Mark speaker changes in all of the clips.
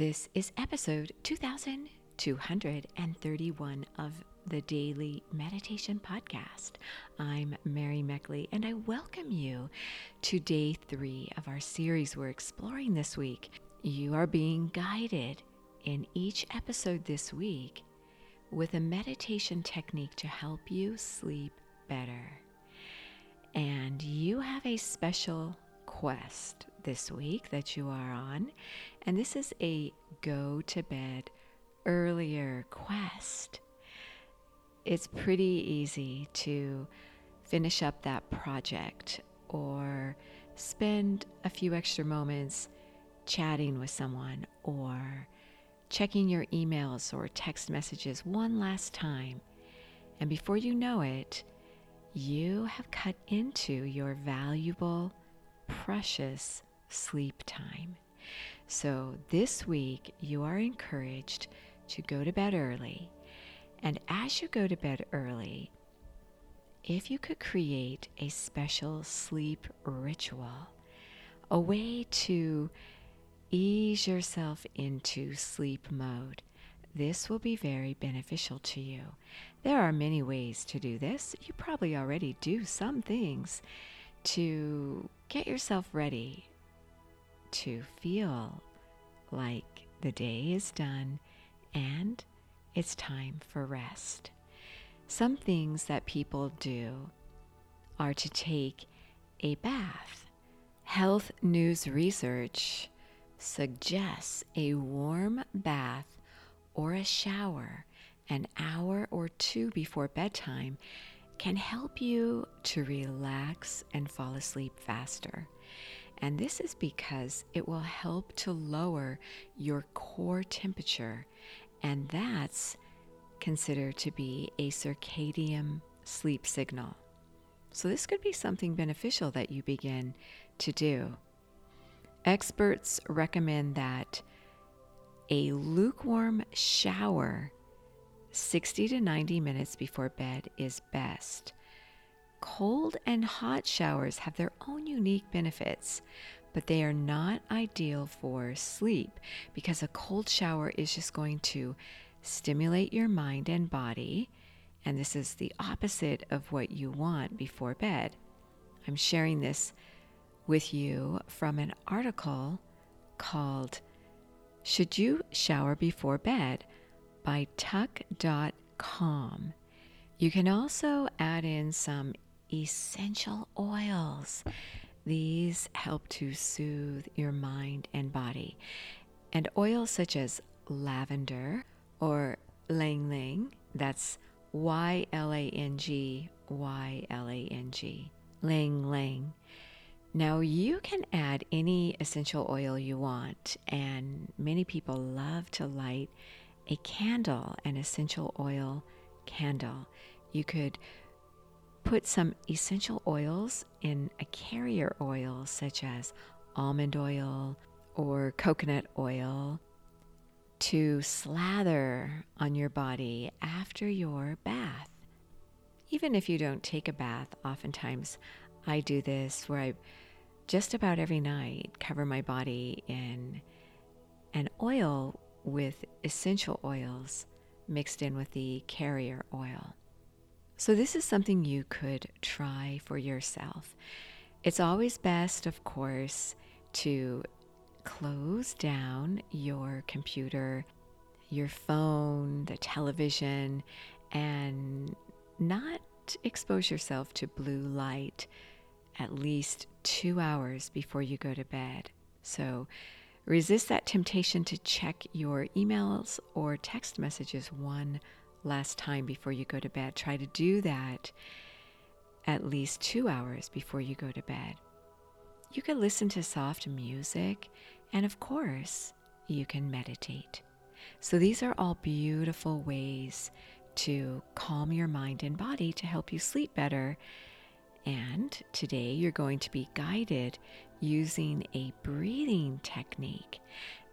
Speaker 1: This is episode 2231 of the Daily Meditation Podcast. I'm Mary Meckley, and I welcome you to day three of our series we're exploring this week. You are being guided in each episode this week with a meditation technique to help you sleep better. And you have a special quest this week that you are on, and this is a go to bed earlier quest. It's pretty easy to finish up that project or spend a few extra moments chatting with someone or checking your emails or text messages one last time. And before you know it, you have cut into your valuable, precious sleep time. So this week, you are encouraged to go to bed early. And as you go to bed early, if you could create a special sleep ritual, a way to ease yourself into sleep mode. This will be very beneficial to you. There are many ways to do this. You probably already do some things to get yourself ready to feel like the day is done and it's time for rest. Some things that people do are to take a bath. Health News Research suggests a warm bath or a shower an hour or two before bedtime can help you to relax and fall asleep faster. And this is because it will help to lower your core temperature, and that's considered to be a circadian sleep signal. So, this could be something beneficial that you begin to do. Experts recommend that a lukewarm shower 60 to 90 minutes before bed is best. Cold and hot showers have their own unique benefits, but they are not ideal for sleep because a cold shower is just going to stimulate your mind and body, and this is the opposite of what you want before bed. I'm sharing this with you from an article called Should You Shower Before Bed by tuck.com. You can also add in some essential oils. These help to soothe your mind and body. And oils such as lavender or ylang ylang, that's Y L A N G Y L A N G, ylang. Now, you can add any essential oil you want, and many people love to light a candle, an essential oil candle. You could put some essential oils in a carrier oil, such as almond oil or coconut oil, to slather on your body after your bath. Even if you don't take a bath, oftentimes I do this where I just about every night cover my body in an oil with essential oils mixed in with the carrier oil. So, this is something you could try for yourself. It's always best, of course, to close down your computer, your phone, the television, and not expose yourself to blue light at least two hours before you go to bed. So resist that temptation to check your emails or text messages one last time before you go to bed. Try to do that at least two hours before you go to bed. You can listen to soft music, and of course, you can meditate. So, these are all beautiful ways to calm your mind and body to help you sleep better and today you're going to be guided using a breathing technique.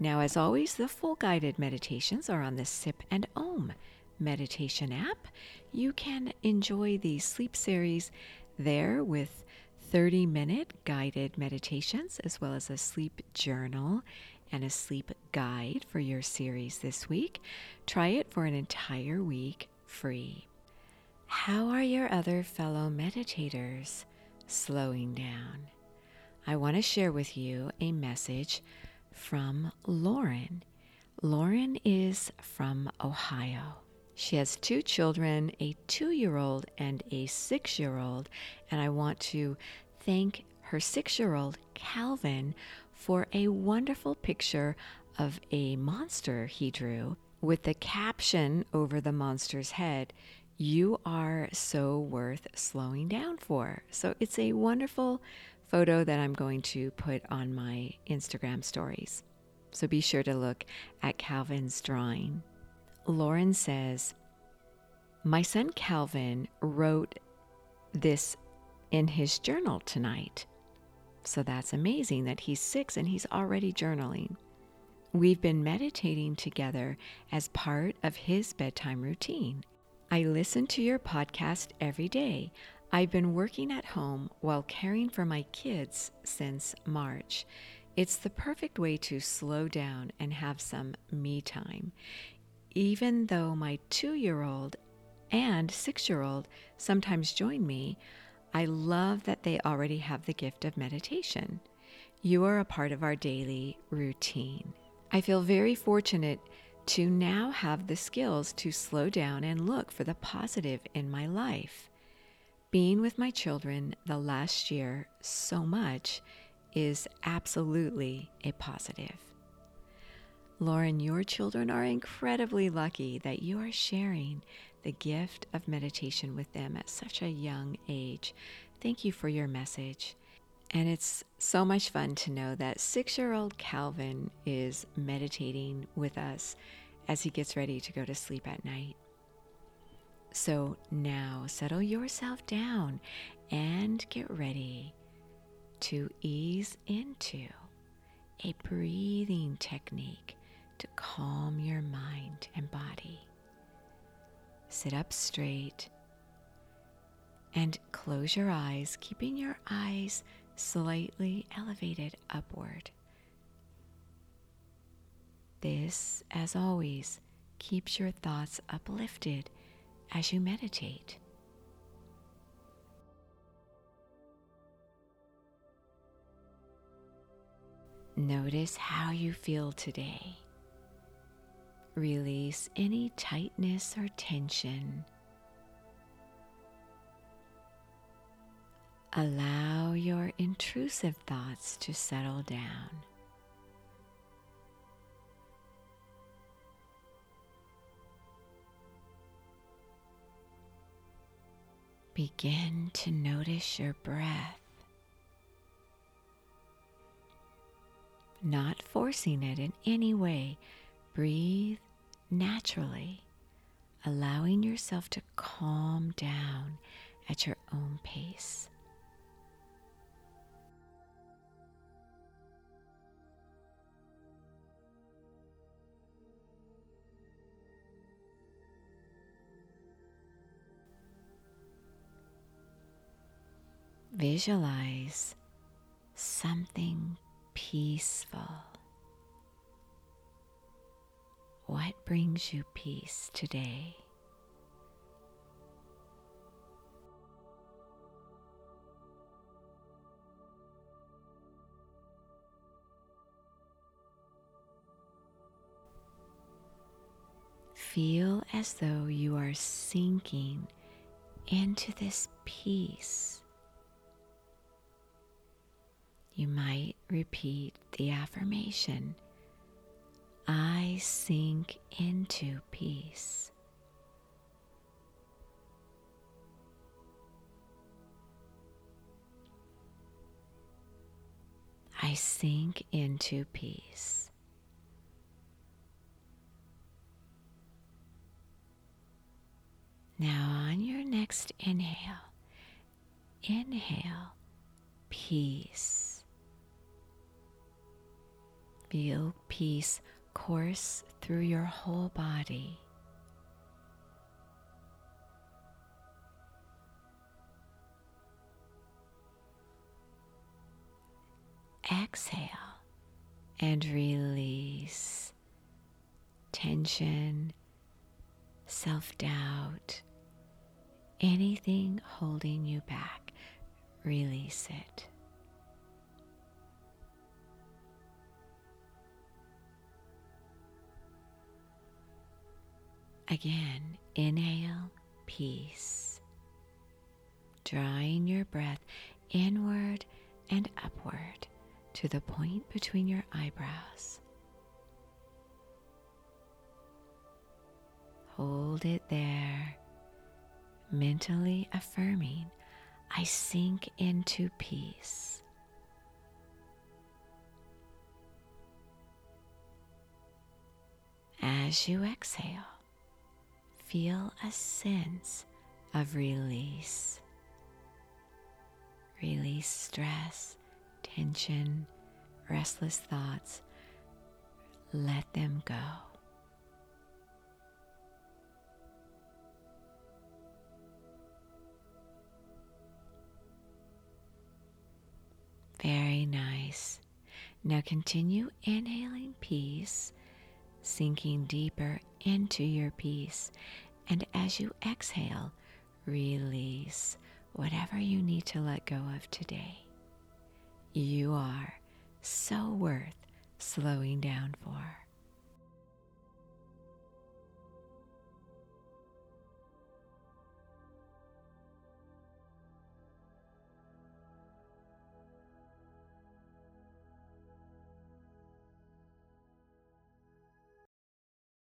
Speaker 1: Now, as always, the full guided meditations are on the Sip and Om meditation app. You can enjoy the sleep series there with 30 minute guided meditations as well as a sleep journal and a sleep guide for your series this week. Try it for an entire week free. How are your other fellow meditators slowing down? I want to share with you a message from Lauren. Lauren is from Ohio. She has two children, a two year old and a six year old, and I want to thank her six year old, Calvin, for a wonderful picture of a monster he drew with the caption over the monster's head You are so worth slowing down for. So it's a wonderful photo that I'm going to put on my Instagram stories. So be sure to look at Calvin's drawing. Lauren says, My son Calvin wrote this in his journal tonight. So that's amazing that he's six and he's already journaling. We've been meditating together as part of his bedtime routine. I listen to your podcast every day. I've been working at home while caring for my kids since March. It's the perfect way to slow down and have some me time. Even though my two year old and six year old sometimes join me, I love that they already have the gift of meditation. You are a part of our daily routine. I feel very fortunate to now have the skills to slow down and look for the positive in my life. Being with my children the last year so much is absolutely a positive. Lauren, your children are incredibly lucky that you are sharing the gift of meditation with them at such a young age. Thank you for your message. And it's so much fun to know that six year old Calvin is meditating with us as he gets ready to go to sleep at night. So now settle yourself down and get ready to ease into a breathing technique to calm your mind and body. Sit up straight and close your eyes, keeping your eyes slightly elevated upward. This, as always, keeps your thoughts uplifted as you meditate. Notice how you feel today. Release any tightness or tension. Allow your intrusive thoughts to settle down. Begin to notice your breath, not forcing it in any way. Breathe naturally, allowing yourself to calm down at your own pace. Visualize something peaceful. What brings you peace today? Feel as though you are sinking into this peace. You might repeat the affirmation I sink into peace. I sink into peace. Now, on your next inhale, inhale peace. Feel peace course through your whole body. Exhale and release tension, self doubt, anything holding you back. Release it. Again, inhale peace, drawing your breath inward and upward to the point between your eyebrows. Hold it there, mentally affirming, I sink into peace. As you exhale, feel a sense of release. Release stress, tension, restless thoughts. Let them go. Very nice. Now continue inhaling peace, sinking deeper into your peace. And as you exhale, release whatever you need to let go of today. You are so worth slowing down for.